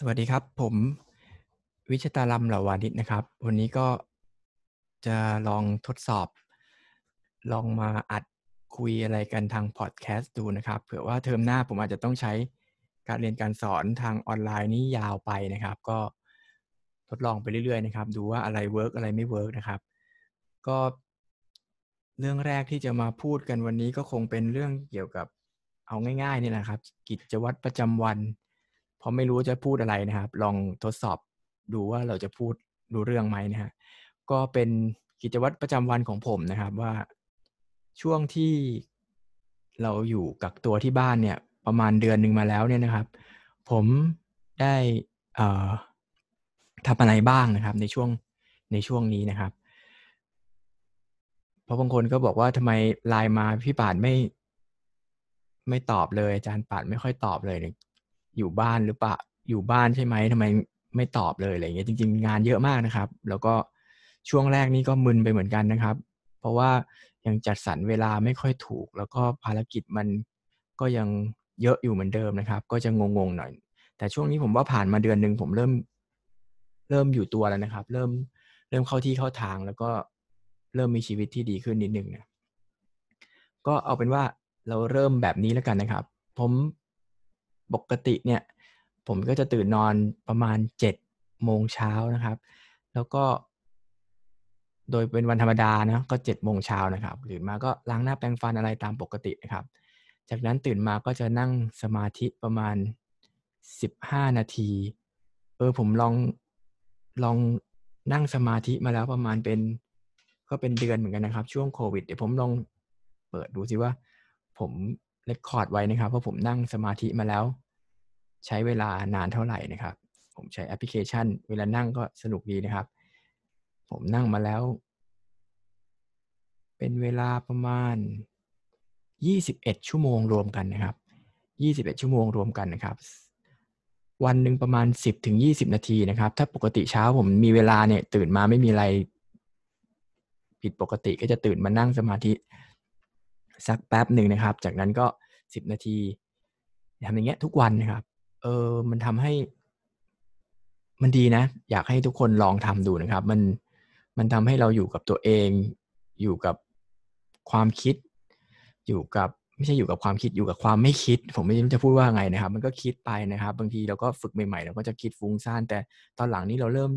สวัสดีครับ ผมวิชตาลัมเหล่าวานิชนะครับ วันนี้ก็จะลองทดสอบ ลองมาอัดคุยอะไรกันทางพอดแคสต์ดูนะครับ เผื่อว่าเทอมหน้าผมอาจจะต้องใช้การเรียนการสอนทางออนไลน์นี้ยาวไปนะครับ ก็ทดลองไปเรื่อยๆนะครับ ดูว่าอะไร work อะไรไม่ work นะครับ ก็เรื่องแรกที่จะมาพูดกันวันนี้ก็คงเป็นเรื่องเกี่ยวกับเอาง่ายๆนี่นะครับ กิจวัตรประจำวัน เพราไม่รู้จะพูดอะไรนะครับ ลองทดสอบดูว่าเราจะพูดรู้เรื่องไหมนะฮะก็เป็นกิจวัตรประจำวันของผมนะครับว่าช่วงที่เราอยู่กักตัวที่บ้านเนี่ยประมาณเดือนหนึ่งมาแล้วเนี่ยนะครับ ผมได้เอ่อทำอะไรบ้างนะครับ ในช่วงในช่วงนี้นะครับ เพราะบางคนก็บอกว่าทำไมไลน์มาพี่ป่านไม่ไม่ตอบเลย อาจารย์ป่านไม่ค่อยตอบเลย อยู่บ้านหรือเปล่าอยู่บ้านใช่ไหมทำไมไม่ตอบเลยอะไรเงี้ยจริง ๆ งานเยอะมากนะครับ แล้วก็ช่วงแรกนี่ก็มึนไปเหมือนกันนะครับ เพราะว่ายังจัดสรรเวลาไม่ค่อยถูก แล้วก็ภารกิจมันก็ยังเยอะอยู่เหมือนเดิมนะครับ ก็จะงงๆหน่อย แต่ช่วงนี้ผมว่าผ่านมาเดือนหนึ่งผมเริ่ม เริ่มอยู่ตัวแล้วนะครับ เริ่มเริ่มเข้าที่เข้าทางแล้วก็เริ่มมีชีวิตที่ดีขึ้นนิดนึงนะก็เอาเป็นว่าเราเริ่มแบบนี้แล้วกันนะครับ ผม ปกติเนี่ยผมก็จะตื่นนอนประมาณเจ็ดโมงเช้านะครับ แล้วก็ โดยเป็นวันธรรมดานะก็เจ็ดโมงเช้านะครับตื่นมาก็ล้างหน้าแปรงฟันอะไรตามปกตินะครับ จากนั้นตื่นมาก็จะนั่งสมาธิประมาณสิบห้านาที เออผมลองลองนั่งสมาธิมาแล้วประมาณเป็น ก็เป็นเดือนเหมือนกันนะครับ ช่วงโควิดเดี๋ยวผมลองเปิดดูสิว่า ผม record ไว้นะครับว่าผมนั่งสมาธิมาแล้ว ใช้เวลานานเท่าไหร่นะครับ ผมใช้แอปพลิเคชัน เวลานั่งก็สนุกดีนะครับ ผมนั่งมาแล้ว เป็นเวลาประมาณ 21 ชั่วโมงรวมกันนะครับ 21 ชั่วโมงรวมกันนะครับ วันหนึ่งประมาณ 10ถึง20 นาทีนะครับ ถ้าปกติเช้าผมมีเวลาเนี่ยตื่นมาไม่มีอะไร ผิดปกติก็จะตื่นมานั่งสมาธิ สักแป๊บหนึ่งนะครับ จากนั้นก็สิบนาทีทำอย่างเงี้ยทุกวันนะครับ เออมันทำให้ มันดีนะ อยากให้ทุกคนลองทำดูนะครับ มันมันทำให้เราอยู่กับตัวเอง อยู่กับความคิด อยู่กับไม่ใช่อยู่กับความคิดอยู่กับความไม่คิด ผมไม่รู้จะพูดว่าไงนะครับ มันก็คิดไปนะครับ บางทีเราก็ฝึกใหม่ๆเราก็จะคิดฟุ้งซ่านแต่ตอนหลังนี้เราเริ่ม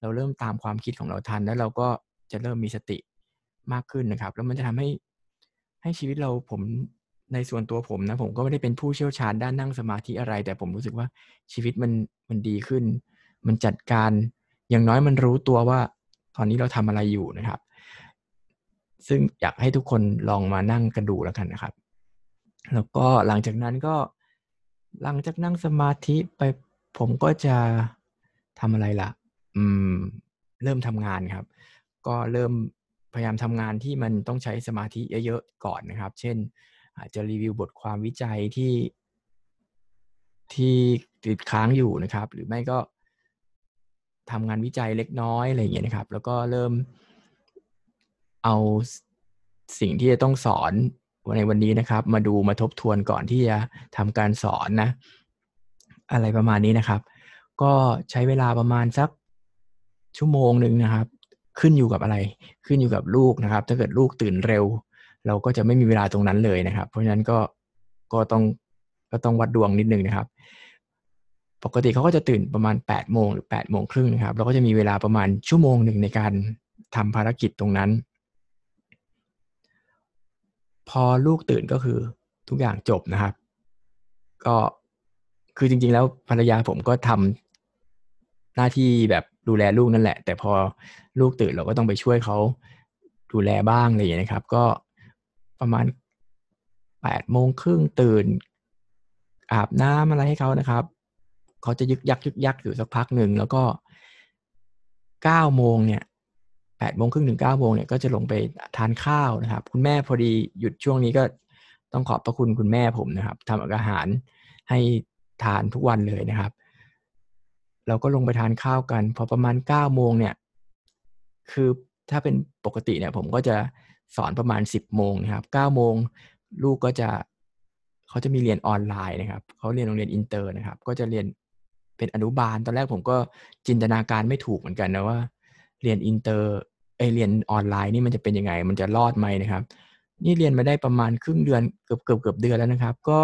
เราเริ่มตามความคิดของเราทัน แล้วเราก็จะเริ่มมีสติมากขึ้นนะครับ แล้วมันจะทำให้ ให้ชีวิตเราผมในส่วนตัวผมนะ ผมก็ไม่ได้เป็นผู้เชี่ยวชาญด้านนั่งสมาธิอะไร แต่ผมรู้สึกว่าชีวิตมันมันดีขึ้น มันจัดการอย่างน้อยมันรู้ตัวว่า ตอนนี้เราทำอะไรอยู่นะครับ ซึ่งอยากให้ทุกคนลองมานั่งกันดูแล้วกันนะครับ แล้วก็หลังจากนั้นก็หลังจากนั่งสมาธิไปผมก็จะทำอะไรล่ะ อืม เริ่มทำงานครับ ก็เริ่ม พยายามทำงานที่มันต้องใช้สมาธิเยอะๆก่อนนะครับ เช่น อาจจะรีวิวบทความวิจัยที่ที่ติดค้างอยู่นะครับ หรือไม่ก็ทำงานวิจัยเล็กน้อยอะไรอย่างเงี้ยนะครับ แล้วก็เริ่มเอาสิ่งที่จะต้องสอนในวันนี้นะครับ มาดูมาทบทวนก่อนที่จะทำการสอนนะ อะไรประมาณนี้นะครับ ก็ใช้เวลาประมาณสักชั่วโมงหนึ่งนะครับ ขึ้นอยู่กับอะไร ขึ้นอยู่กับลูกนะครับ ถ้าเกิดลูกตื่นเร็ว เราก็จะไม่มีเวลาตรงนั้นเลยนะครับ เพราะฉะนั้นก็ก็ต้องก็ต้องวัดดวงนิดนึงนะครับ ปกติเขาก็จะตื่นประมาณ8ปดโมงหรือ8ปดโมงครึ่งนะครับเราก็จะมีเวลาประมาณชั่วโมงหนึ่งในการทำภารกิจตรงนั้น พอลูกตื่นก็คือทุกอย่างจบนะครับ ก็คือจริงๆแล้วภรรยาผมก็ทำหน้าที่แบบ ดูแลลูกนั่นแหละ แต่พอลูกตื่นเราก็ต้องไปช่วยเขาดูแลบ้างอะไรอย่างนี้นะครับ ก็ประมาณแปดโมงครึ่งตื่น อาบน้ำอะไรให้เขานะครับเขาจะยึกยักยึกยักอยู่สักพักหนึ่งแล้วก็เก้าโมงเนี่ยแปดโมงครึ่งถึงเก้าโมงเนี่ยก็จะลงไปทานข้าวนะครับ คุณแม่พอดีหยุดช่วงนี้ก็ต้องขอบพระคุณคุณแม่ผมนะครับทำอาหารให้ทานทุกวันเลยนะครับ เราก็ลงไปทานข้าวกัน พอประมาณเก้าโมงเนี่ย คือถ้าเป็นปกติเนี่ย ผมก็จะสอนประมาณสิบโมงนะครับเก้าโมงลูกก็จะเขาจะมีเรียนออนไลน์นะครับเขาเรียนโรงเรียนอินเตอร์นะครับ ก็จะเรียนเป็นอนุบาล ตอนแรกผมก็จินตนาการไม่ถูกเหมือนกันนะว่า เรียนอินเตอร์ไอเรียนออนไลน์นี่มันจะเป็นยังไง มันจะรอดไหมนะครับ นี่เรียนมาได้ประมาณครึ่งเดือนเกือบเกือบเกือบเดือนแล้วนะครับ ก็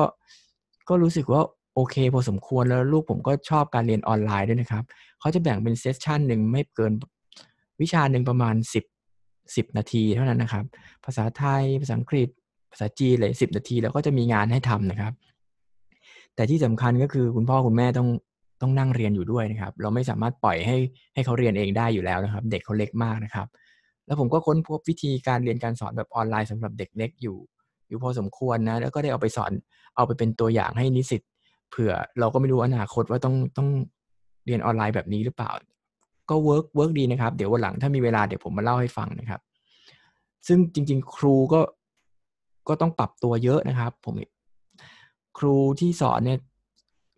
ก็รู้สึกว่า โอเคพอสมควรแล้วลูกผมก็ชอบการเรียนออนไลน์ด้วยนะครับเขาจะแบ่งเป็นเซสชันหนึ่งไม่เกินวิชาหนึ่งประมาณ 10 10 นาทีเท่านั้นนะครับ ภาษาไทยภาษาอังกฤษ ภาษาจีนเลยสิบนาทีแล้วก็จะมีงานให้ทำนะครับ แต่ที่สำคัญก็คือคุณพ่อคุณแม่ต้องต้องนั่งเรียนอยู่ด้วยนะครับ เราไม่สามารถปล่อยให้ให้เขาเรียนเองได้อยู่แล้วนะครับ เด็กเขาเล็กมากนะครับ แล้วผมก็ค้นพบวิธีการเรียนการสอนแบบออนไลน์สำหรับเด็กเล็กอยู่ อยู่พอสมควรนะแล้วก็ได้เอาไปสอนเอาไปเป็นตัวอย่างให้นิสิต เผื่อเราก็ไม่รู้อนาคตว่าต้องต้องเรียนออนไลน์แบบนี้หรือเปล่า ก็ work work ดีนะครับ เดี๋ยววันหลังถ้ามีเวลาเดี๋ยวผมมาเล่าให้ฟังนะครับ ซึ่งจริง ๆ ครูก็ก็ต้องปรับตัวเยอะนะครับ ผมครูที่สอนเนี่ย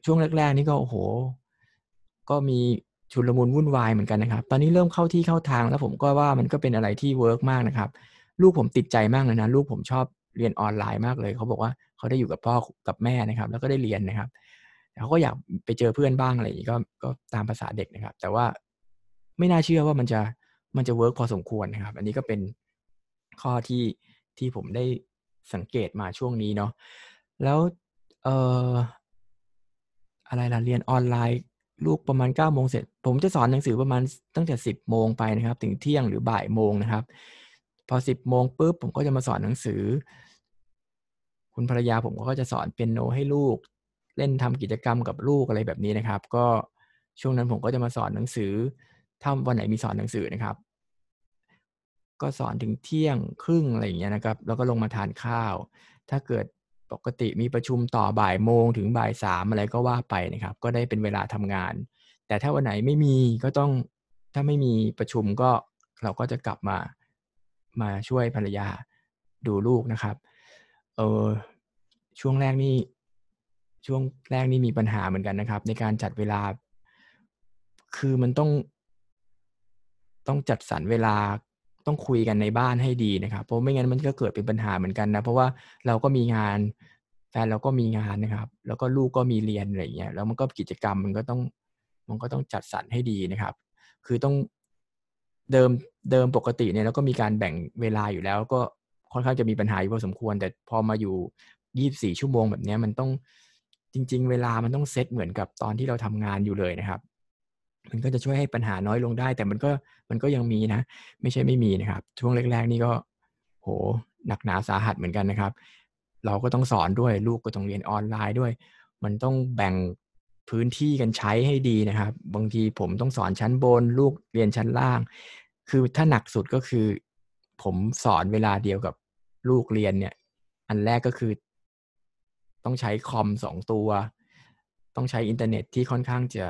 ช่วงแรก ๆ นี่ก็โอ้โห ก็มีชุลมุนวุ่นวายเหมือนกันนะครับ ตอนนี้เริ่มเข้าที่เข้าทางแล้วผมก็ว่ามันก็เป็นอะไรที่ work มากนะครับ ลูกผมติดใจมากเลยนะ ลูกผมชอบเรียนออนไลน์มากเลย เขาบอกว่า เขาได้อยู่กับพ่อกับแม่นะครับ แล้วก็ได้เรียนนะครับเขาก็อยากไปเจอเพื่อนบ้างอะไรอย่างนี้ก็ก็ตามภาษาเด็กนะครับ แต่ว่าไม่น่าเชื่อว่ามันจะมันจะเวิร์กพอสมควรนะครับ อันนี้ก็เป็นข้อที่ที่ผมได้สังเกตมาช่วงนี้เนาะแล้วเอ่ออะไรล่ะเรียนออนไลน์ ลูกประมาณ9ก้าโมงเสร็จ ผมจะสอนหนังสือประมาณตั้งแต่ 10บโมงไปนะครับ ถึงเที่ยงหรือบ่ายโมงนะครับ พอ 10บโมงปุ๊บผมก็จะมาสอนหนังสือ คุณภรรยาผมก็จะสอนเปียโนให้ลูก เล่นทำกิจกรรมกับลูกอะไรแบบนี้นะครับ ก็ช่วงนั้นผมก็จะมาสอนหนังสือถ้าวันไหนมีสอนหนังสือนะครับ ก็สอนถึงเที่ยงครึ่งอะไรอย่างเงี้ยนะครับ แล้วก็ลงมาทานข้าว ถ้าเกิดปกติมีประชุมต่อบ่ายโมงถึงบ่ายสามอะไรก็ว่าไปนะครับ ก็ได้เป็นเวลาทำงาน แต่ถ้าวันไหนไม่มีก็ต้องถ้าไม่มีประชุมก็เราก็จะกลับมามาช่วยภรรยาดูลูกนะครับ เออช่วงแรกนี่ช่วงแรกนี่มีปัญหาเหมือนกันนะครับ ในการจัดเวลา คือมันต้อง ต้องจัดสรรเวลาต้องคุยกันในบ้านให้ดีนะครับ เพราะไม่งั้นมันก็เกิดเป็นปัญหาเหมือนกันนะ เพราะว่าเราก็มีงานแฟนเราก็มีงานนะครับ แล้วก็ลูกก็มีเรียนอะไรเงี้ยแล้วมันก็กิจกรรมมันก็ต้องมันก็ต้องจัดสรรให้ดีนะครับ คือต้องเดิมเดิมปกติเนี่ยเราก็มีการแบ่งเวลาอยู่แล้ว ก็ ค่อนข้างจะมีปัญหาอยู่พอสมควร แต่พอมาอยู่ยี่บสี่ชั่วโมงแบบนี้มันต้องจริง ๆ เวลามันต้องเซตเหมือนกับตอนที่เราทำงานอยู่เลยนะครับ มันก็จะช่วยให้ปัญหาน้อยลงได้ แต่มันก็มันก็ยังมีนะ ไม่ใช่ไม่มีนะครับ ช่วงแรก ๆ นี่ก็โหหนักหนาสาหัสเหมือนกันนะครับ เราก็ต้องสอนด้วยลูกก็ต้องเรียนออนไลน์ด้วย มันต้องแบ่งพื้นที่กันใช้ให้ดีนะครับ บางทีผมต้องสอนชั้นบน ลูกเรียนชั้นล่าง คือถ้าหนักสุดก็คือ ผมสอนเวลาเดียวกับ ลูกเรียนเนี่ย อันแรกก็คือ ต้องใช้คอมสองตัว ต้องใช้อินเทอร์เน็ตที่ค่อนข้างจะ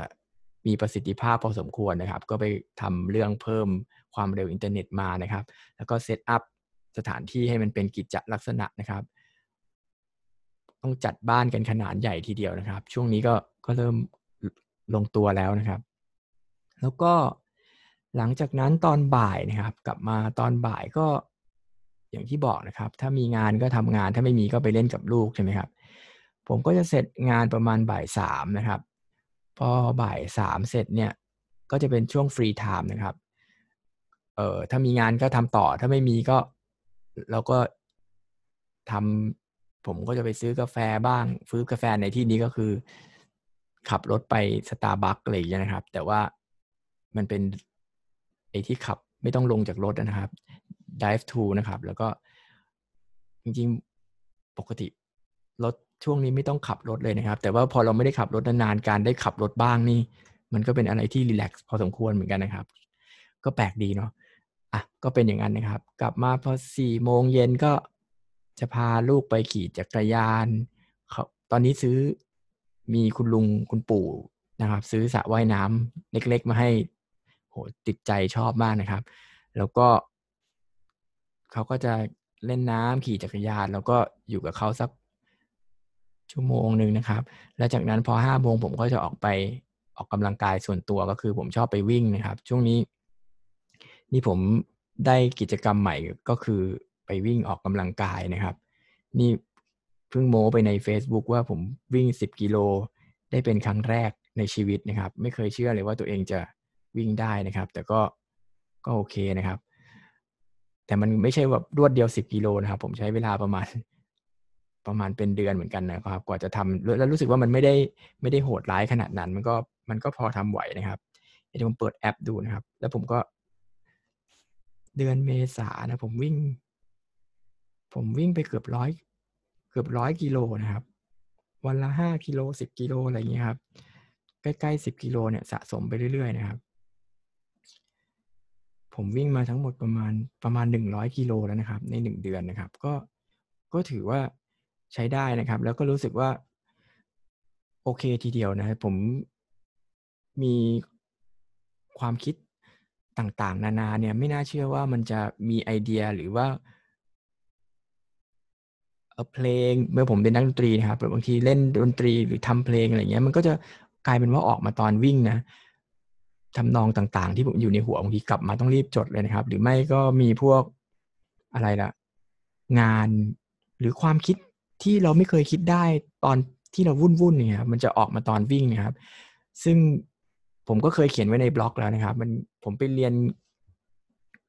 มีประสิทธิภาพพอสมควรนะครับ ก็ไปทำเรื่องเพิ่มความเร็วอินเทอร์เน็ตมานะครับ แล้วก็ set up สถานที่ให้มันเป็นกิจลักษณะนะครับ ต้องจัดบ้านกันขนาดใหญ่ทีเดียวนะครับ ช่วงนี้ก็ก็เริ่มลงตัวแล้วนะครับ แล้วก็หลังจากนั้นตอนบ่ายนะครับ กลับมาตอนบ่ายก็ อย่างที่บอกนะครับ ถ้ามีงานก็ทำงานถ้าไม่มีก็ไปเล่นกับลูกใช่ไหมครับ ผมก็จะเสร็จงานประมาณบ่ายสามนะครับ พอบ่ายสามเสร็จเนี่ยก็จะเป็นช่วงฟรีไทม์นะครับเอ่อถ้ามีงานก็ทำต่อถ้าไม่มีก็เราก็ทำผมก็จะไปซื้อกาแฟบ้างซื้อกาแฟในที่นี้ก็คือ ขับรถไปสตาร์บัคอะไรอย่างเงี้ยนะครับ แต่ว่ามันเป็นไอ้ที่ขับไม่ต้องลงจากรถนะครับ dive to นะครับ แล้วก็จริงๆ ปกติรถช่วงนี้ไม่ต้องขับรถเลยนะครับ แต่ว่าพอเราไม่ได้ขับรถนานๆ การได้ขับรถบ้างนี่ มันก็เป็นอะไรที่รีแลกซ์พอสมควรเหมือนกันนะครับ ก็แปลกดีเนาะอะก็เป็นอย่างนั้นนะครับ กลับมาพอสี่โมงเย็นก็จะพาลูกไปขี่จักรยานเขาตอนนี้ซื้อมีคุณลุงคุณปู่นะครับ ซื้อสระว่ายน้ำเล็ก ๆ มาให้โหติดใจชอบมากนะครับ แล้วก็ เขาก็จะเล่นน้ำขี่จักรยาน แล้วก็อยู่กับเขาสักชั่วโมงหนึ่งนะครับ แล้วจากนั้นพอห้าโมงผมก็จะออกไปออกกำลังกายส่วนตัวก็คือผมชอบไปวิ่งนะครับ ช่วงนี้ นี่ผมได้กิจกรรมใหม่ก็คือไปวิ่งออกกำลังกายนะครับ นี่เพิ่งโม้ไปใน Facebook ว่าผมวิ่ง 10 กิโล ได้เป็นครั้งแรกในชีวิตนะครับ ไม่เคยเชื่อเลยว่าตัวเองจะวิ่งได้นะครับ แต่ก็ก็โอเคนะครับ แต่มันไม่ใช่แบบรวดเดียวสิบกิโลนะครับ ผมใช้เวลาประมาณ ประมาณเป็นเดือนเหมือนกันนะครับ กว่าจะทำแล้วรู้สึกว่ามันไม่ได้ไม่ได้โหดร้ายขนาดนั้น มันก็มันก็พอทำไหวนะครับเดี๋ยวผมเปิดแอปดูนะครับ แล้วผมก็ เดือนเมษานะ ผมวิ่ง ผมวิ่งไปเกือบร้อยเกือบร้อยกิโลนะครับ วันละห้ากิโลสิบกิโลอะไรอย่างเงี้ยครับใกล้ๆสิบกิโลเนี่ยสะสมไปเรื่อยๆนะครับ ผมวิ่งมาทั้งหมดประมาณประมาณหนึ่งร้อยกิโลแล้วนะครับ ในหนึ่งเดือนนะครับ ก็ก็ถือว่าใช้ได้นะครับ แล้วก็รู้สึกว่า โอเคทีเดียวนะผมมีความคิดต่างๆ นานาเนี่ยไม่น่าเชื่อว่ามันจะมีไอเดียหรือว่าเพลงเมื่อผมเป็นนักดนตรีนะครับบางทีเล่นดนตรีหรือทำเพลงอะไรเงี้ยมันก็จะกลายเป็นว่าออกมาตอนวิ่งนะ ทำนองต่างๆ ที่ผมอยู่ในหัวบางทีกลับมาต้องรีบจดเลยนะครับ หรือไม่ก็มีพวกอะไรละงานหรือความคิดที่เราไม่เคยคิดได้ตอนที่เราวุ่นวุ่นเนี่ยมันจะออกมาตอนวิ่งนะครับ ซึ่งผมก็เคยเขียนไว้ในบล็อกแล้วนะครับ มันผมไปเรียน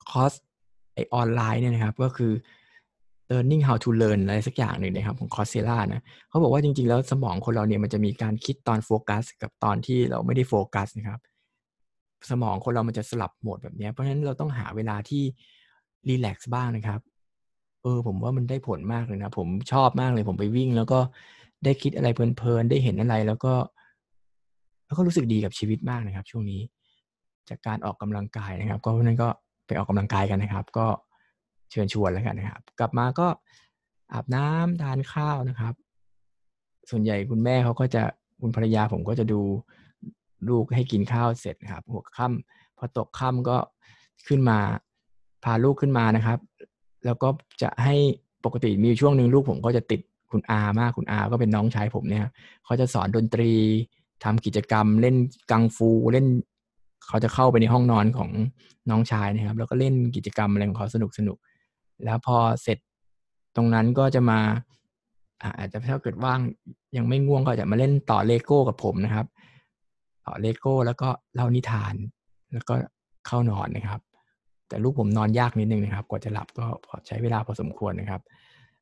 คอร์สไอออนไลน์เนี่ยนะครับ ก็คือ learning how to learn อะไรสักอย่างหนึ่งนะครับของ Coursera นะเขาบอกว่าจริงๆ แล้วสมองคนเราเนี่ยมันจะมีการคิดตอนโฟกัส กับตอนที่เราไม่ได้โฟกัสนะครับ สมองคนเรามันจะสลับโหมดแบบนี้ เพราะฉะนั้นเราต้องหาเวลาที่รีแลกซ์บ้างนะครับ เออ ผมว่ามันได้ผลมากเลยนะ ผมชอบมากเลย ผมไปวิ่ง แล้วก็ได้คิดอะไรเพลินๆ ได้เห็นอะไรแล้วก็ แล้วก็รู้สึกดีกับชีวิตมากนะครับ ช่วงนี้ จากการออกกำลังกายนะครับ ก็เพราะนั้นก็ไปออกกำลังกายกันนะครับ ก็เชิญชวนแล้วกันนะครับ กลับมาก็อาบน้ำทานข้าวนะครับ ส่วนใหญ่คุณแม่เขาก็จะคุณภรรยาผมก็จะดู ลูกให้กินข้าวเสร็จนะครับ หัวค่ำพอตกค่ำก็ขึ้นมาพาลูกขึ้นมานะครับ แล้วก็จะให้ปกติมีช่วงหนึ่งลูกผมก็จะติดคุณอามากคุณอาก็เป็นน้องชายผมเนี่ยเขาจะสอนดนตรีทำกิจกรรม เล่นกังฟูเล่น เขาจะเข้าไปในห้องนอนของน้องชายนะครับ แล้วก็เล่นกิจกรรมอะไรของเขาสนุกสนุกแล้วพอเสร็จตรงนั้นก็จะมาอาจจะถ้าเกิดว่างยังไม่ง่วงก็จะมาเล่นต่อเลโก้กับผมนะครับ เลโก้แล้วก็เล่านิทาน แล้วก็เข้านอนนะครับ แต่ลูกผมนอนยากนิดนึงนะครับ กว่าจะหลับก็พอใช้เวลาพอสมควรนะครับ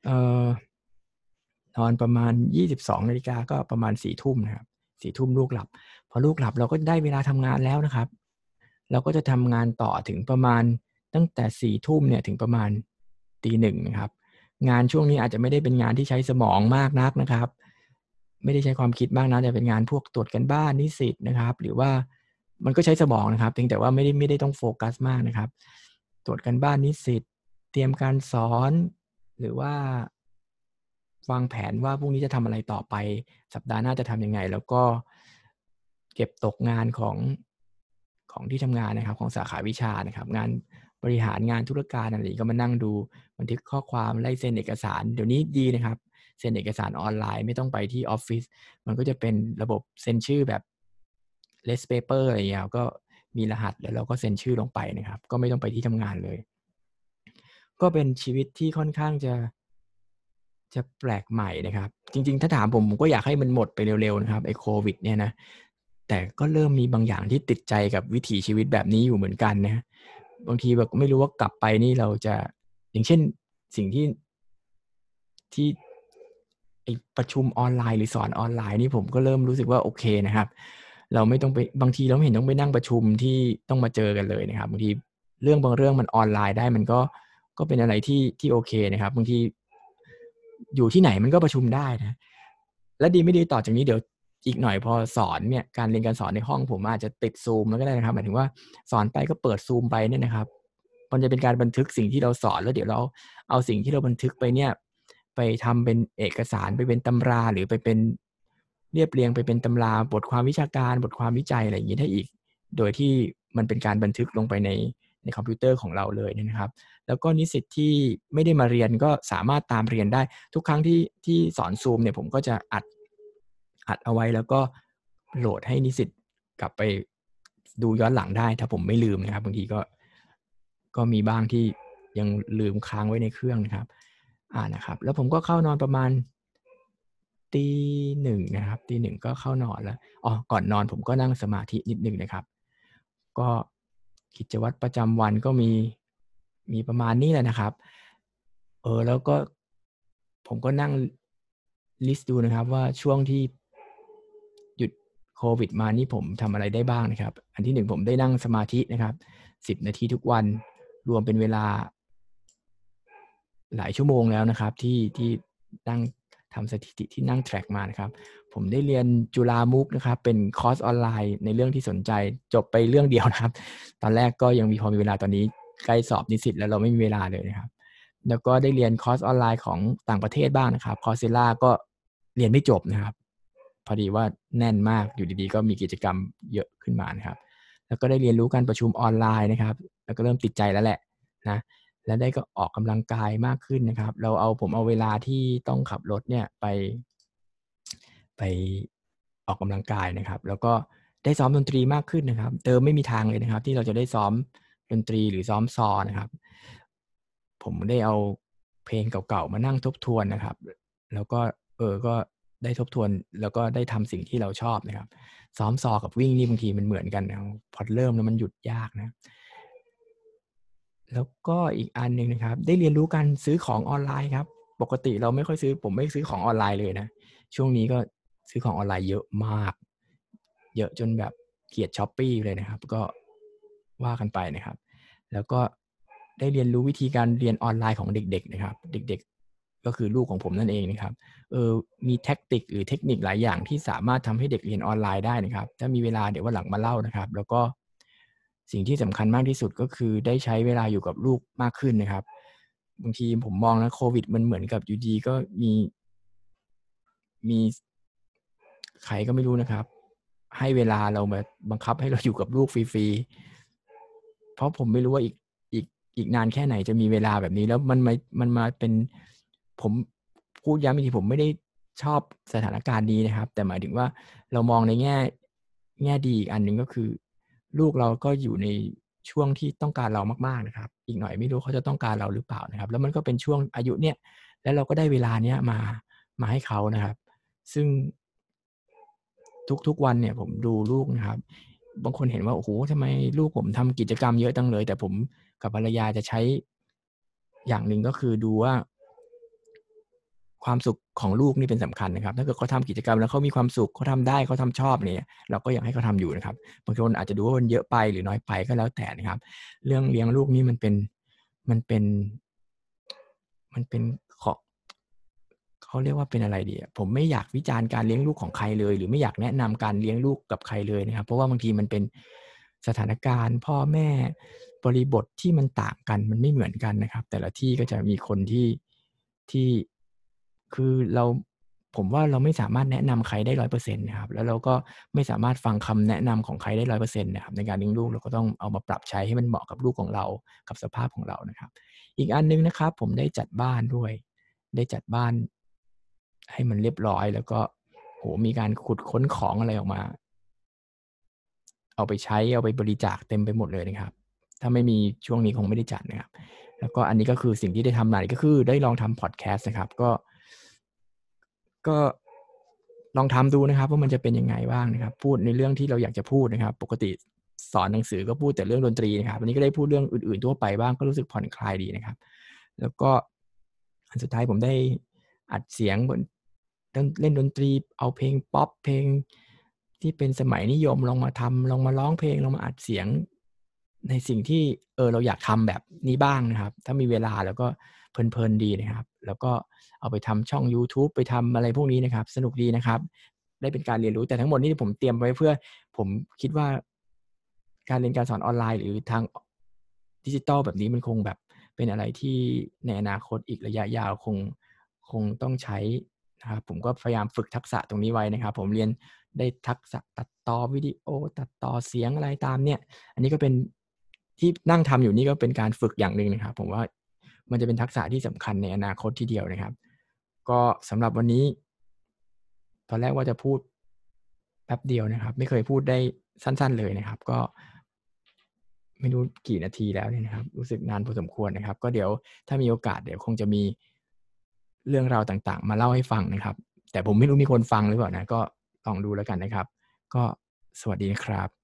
เอ่อนอนประมาณยี่สิบสองนาฬิกาก็ประมาณสี่ทุ่มนะครับสี่ทุ่มลูกหลับ พอลูกหลับเราก็ได้เวลาทำงานแล้วนะครับ เราก็จะทำงานต่อถึงประมาณตั้งแต่สี่ทุ่มเนี่ยถึงประมาณตีหนึ่งนะครับ งานช่วงนี้อาจจะไม่ได้เป็นงานที่ใช้สมองมากนักนะครับ ไม่ได้ใช้ความคิดมากนะแต่เป็นงานพวกตรวจกันบ้านนิสิตนะครับ หรือว่ามันก็ใช้สมองนะครับเพียงแต่ว่าไม่ได้ไม่ได้ต้องโฟกัสมากนะครับ ตรวจกันบ้านนิสิตเตรียมการสอนหรือว่าวางแผนว่าพรุ่งนี้จะทำอะไรต่อไป สัปดาห์หน้าจะทํำยังไง แล้วก็เก็บตกงานของของที่ทำงานนะครับ ของสาขาวิชานะครับ งานบริหารงานธุรการอะไรก็มานั่งดูบันทึกข้อความไล่เซ็นเอกสาร เดี๋ยวนี้ดีนะครับ เซ็นเอกสารออนไลน์ ไม่ต้องไปที่ออฟฟิศมันก็จะเป็นระบบเซ็นชื่อแบบ less paper อะไรอย่างเงี้ยก็มีรหัสแล้วเราก็เซ็นชื่อลงไปนะครับ ก็ไม่ต้องไปที่ทำงานเลย ก็เป็นชีวิตที่ค่อนข้างจะจะแปลกใหม่นะครับ จริง ๆ ถ้าถามผมผมก็อยากให้มันหมดไปเร็วๆนะครับไอ้โควิดเนี่ยนะแต่ก็เริ่มมีบางอย่างที่ติดใจกับวิถีชีวิตแบบนี้อยู่เหมือนกันนะบางทีแบบไม่รู้ว่ากลับไปนี่เราจะ อย่างเช่นสิ่งที่ที่ ไอประชุมออนไลน์หรือสอนออนไลน์นี่ผมก็เริ่มรู้สึกว่าโอเคนะครับ เราไม่ต้องไปบางทีเราไม่เห็นต้องไปนั่งประชุมที่ต้องมาเจอกันเลยนะครับบางทีเรื่องบางเรื่องมันออนไลน์ได้มันก็ก็เป็นอะไรที่ที่โอเคนะครับบางทีอยู่ที่ไหนมันก็ประชุมได้นะ และดีไม่ดีต่อจากนี้เดี๋ยวอีกหน่อยพอสอนเนี่ยการเรียนการสอนในห้องผมอาจจะติดซูมแล้วก็ได้นะครับหมายถึงว่าสอนไปก็เปิดซูมไปเนี่ยนะครับ มันจะเป็นการบันทึกสิ่งที่เราสอนแล้วเดี๋ยวเราเอาสิ่งที่เราบันทึกไปเนี่ย ไปทำเป็นเอกสารไปเป็นตำราหรือไปเป็นเรียบเรียงไปเป็นตำราบทความวิชาการ บทความวิจัยอะไรอย่างนี้ได้อีก โดยที่มันเป็นการบันทึกลงไปในในคอมพิวเตอร์ของเราเลยนะครับ แล้วก็นิสิตที่ไม่ได้มาเรียนก็สามารถตามเรียนได้ ทุกครั้งที่ที่สอนซูมเนี่ยผมก็จะอัดอัดเอาไว้แล้วก็โหลดให้นิสิตกลับไปดูย้อนหลังได้ ถ้าผมไม่ลืมนะครับบางทีก็ก็มีบ้างที่ยังลืมค้างไว้ในเครื่องนะครับ อ่านะครับ แล้วผมก็เข้านอนประมาณตีหนึ่งนะครับตีหนึ่งก็เข้านอนแล้วอ๋อก่อนนอนผมก็นั่งสมาธินิดนึงนะครับ ก็กิจวัตรประจำวันก็มีมีประมาณนี้แหละนะครับ เออแล้วก็ผมก็นั่งลิสต์ดูนะครับ ว่าช่วงที่หยุดโควิด มานี่ผมทำอะไรได้บ้างนะครับ อันที่หนึ่งผมได้นั่งสมาธินะครับสิบนาทีทุกวันรวมเป็นเวลา หลายชั่วโมงแล้วนะครับ ที่ที่นั่งทำสถิติที่นั่งแทร็กมานะครับ ผมได้เรียนจุฬา MOOC นะครับ เป็นคอร์สออนไลน์ในเรื่องที่สนใจจบไปเรื่องเดียวนะครับ ตอนแรกก็ยังมีพอมีเวลาตอนนี้ใกล้สอบนิสิตแล้วเราไม่มีเวลาเลยนะครับ แล้วก็ได้เรียนคอร์สออนไลน์ของต่างประเทศบ้างนะครับ Coursera ก็เรียนไม่จบนะครับ พอดีว่าแน่นมากอยู่ดีๆ ก็มีกิจกรรมเยอะขึ้นมานะครับ แล้วก็ได้เรียนรู้การประชุมออนไลน์นะครับ แล้วก็เริ่มติดใจแล้วแหละนะ และได้ก็ออกกำลังกายมากขึ้นนะครับ เราเอาผมเอาเวลาที่ต้องขับรถเนี่ยไป ไปออกกำลังกายนะครับ แล้วก็ได้ซ้อมดนตรีมากขึ้นนะครับเดิมไม่มีทางเลยนะครับ ที่เราจะได้ซ้อมดนตรีหรือซ้อมซอนะครับ ผมได้เอาเพลงเก่าๆมานั่งทบทวนนะครับ แล้วก็เออก็ได้ทบทวนแล้วก็ได้ทำสิ่งที่เราชอบนะครับ ซ้อมซอกับวิ่งนี่บางทีมันเหมือนกันนะพอเริ่มแล้วมันหยุดยากนะ แล้วก็อีกอันหนึ่งนะครับ ได้เรียนรู้การซื้อของออนไลน์ครับ ปกติเราไม่ค่อยซื้อ ผมไม่ซื้อของออนไลน์เลยนะ ช่วงนี้ก็ซื้อของออนไลน์เยอะมาก เยอะจนแบบเกลียด Shopee เลยนะครับ ก็ว่ากันไปนะครับ แล้วก็ได้เรียนรู้วิธีการเรียนออนไลน์ของเด็ก ๆ นะครับ เด็ก ๆ ก็คือลูกของผมนั่นเองนะครับเออมี tactic หรือเทคนิคหลายอย่างที่สามารถทำให้เด็กเรียนออนไลน์ได้นะครับ ถ้ามีเวลาเดี๋ยววันหลังมาเล่านะครับ แล้วก็ สิ่งที่สำคัญมากที่สุดก็คือได้ใช้เวลาอยู่กับลูกมากขึ้นนะครับ บางทีผมมองนะโควิด มันเหมือนกับอยู่ดีก็มี มีใครก็ไม่รู้นะครับ ให้เวลาเรามาบังคับให้เราอยู่กับลูกฟรีๆเพราะผมไม่รู้ว่าอีกอีกอีกนานแค่ไหนจะมีเวลาแบบนี้ แล้วมันมามันมาเป็นผมพูดย้ำอีกทีผมไม่ได้ชอบสถานการณ์นี้นะครับ แต่หมายถึงว่าเรามองในแง่ แง่ดีอีกอันหนึ่งก็คือ ลูกเราก็อยู่ในช่วงที่ต้องการเรามากๆนะครับ อีกหน่อยไม่รู้เขาจะต้องการเราหรือเปล่านะครับ แล้วมันก็เป็นช่วงอายุเนี่ยแล้วเราก็ได้เวลาเนี้ยมามาให้เขานะครับ ซึ่งทุกๆวันเนี่ยผมดูลูกนะครับ บางคนเห็นว่าโอ้โหทำไมลูกผมทำกิจกรรมเยอะจังเลย แต่ผมกับภรรยาจะใช้อย่างหนึ่งก็คือดูว่า ความสุขของลูกนี่เป็นสำคัญนะครับถ้าเกิดเขาทากิจกรรมแล้วเขามีความสุขเขาทาได้เขาทาชอบเนี่ยเราก็อยากให้เขาทาอยู่นะครับบางคนอาจจะดูว่ามันเยอะไปหรือน้อยไปก็แล้วแต่นะครับ เรื่องเลี้ยงลูกนี่มันเป็นมันเป็น มันเป็นขอเขาเรียกว่าเป็นอะไรดีผมไม่อยากวิจารณ์การเลี้ยงลูกของใครเลย หรือไม่อยากแนะนำการเลี้ยงลูกกับใครเลยนะครับ เพราะว่าบางทีมันเป็นสถานการณ์พ่อแม่บริบทที่มันต่างกันมันไม่เหมือนกันนะครับ แต่ละที่ก็จะมีคนที่ที่ คือเราผมว่าเราไม่สามารถแนะนำใครได้ร้อยเปอร์เซ็นต์นะครับแล้วเราก็ไม่สามารถฟังคำแนะนำของใครได้ร้อยเปอร์เซ็นต์นะครับในการเลี้ยงลูกเราก็ต้องเอามาปรับใช้ให้มันเหมาะกับลูกของเรากับสภาพของเรานะครับ อีกอันนึงนะครับ ผมได้จัดบ้านด้วย ได้จัดบ้าน ให้มันเรียบร้อยแล้วก็โหมีการขุดค้นของอะไรออกมา เอาไปใช้เอาไปบริจาคเต็มไปหมดเลยนะครับ ถ้าไม่มีช่วงนี้คงไม่ได้จัดนะครับ แล้วก็อันนี้ก็คือสิ่งที่ได้ทำหลายก็คือได้ลองทำพอดแคสต์นะครับ ก็ ก็ลองทำดูนะครับ ว่ามันจะเป็นยังไงบ้างนะครับ พูดในเรื่องที่เราอยากจะพูดนะครับ ปกติสอนหนังสือก็พูดแต่เรื่องดนตรีนะครับวันนี้ก็ได้พูดเรื่องอื่นๆทั่วไปบ้างก็รู้สึกผ่อนคลายดีนะครับ แล้วก็อันสุดท้ายผมได้อัดเสียงบนเล่นดนตรี เอาเพลงป๊อปเพลงที่เป็นสมัยนิยมลองมาทำลองมาร้องเพลงลองมาอัดเสียงในสิ่งที่เออเราอยากทำแบบนี้บ้างนะครับ ถ้ามีเวลาแล้วก็ เพลินๆดีนะครับ แล้วก็เอาไปทำช่อง YouTube ไปทำอะไรพวกนี้นะครับ สนุกดีนะครับ ได้เป็นการเรียนรู้แต่ทั้งหมดนี้ผมเตรียมไว้เพื่อผมคิดว่า การเรียนการสอนออนไลน์ หรือทางดิจิตอลแบบนี้มันคงแบบเป็นอะไรที่ในอนาคตอีกระยะยาวคงคงต้องใช้นะครับผมก็พยายามฝึกทักษะตรงนี้ไว้นะครับ ผมเรียนได้ทักษะตัดต่อวิดีโอ ตัดต่อเสียงอะไรตามเนี่ย อันนี้ก็เป็นที่นั่งทำอยู่นี่ก็เป็นการฝึกอย่างหนึ่งนะครับ ผมว่า มันจะเป็นทักษะที่สำคัญในอนาคตทีเดียวนะครับ ก็สำหรับวันนี้ ตอนแรกว่าจะพูดแป๊บเดียวนะครับ ไม่เคยพูดได้สั้น ๆเลยนะครับ ก็ไม่รู้กี่นาทีแล้วเนี่ยนะครับ รู้สึกนานพอสมควรนะครับ ก็เดี๋ยวถ้ามีโอกาสเดี๋ยวคงจะมีเรื่องราวต่างๆ มาเล่าให้ฟังนะครับ แต่ผมไม่รู้มีคนฟังหรือเปล่านะก็ลองดูแล้วกันนะครับ ก็สวัสดีนะครับ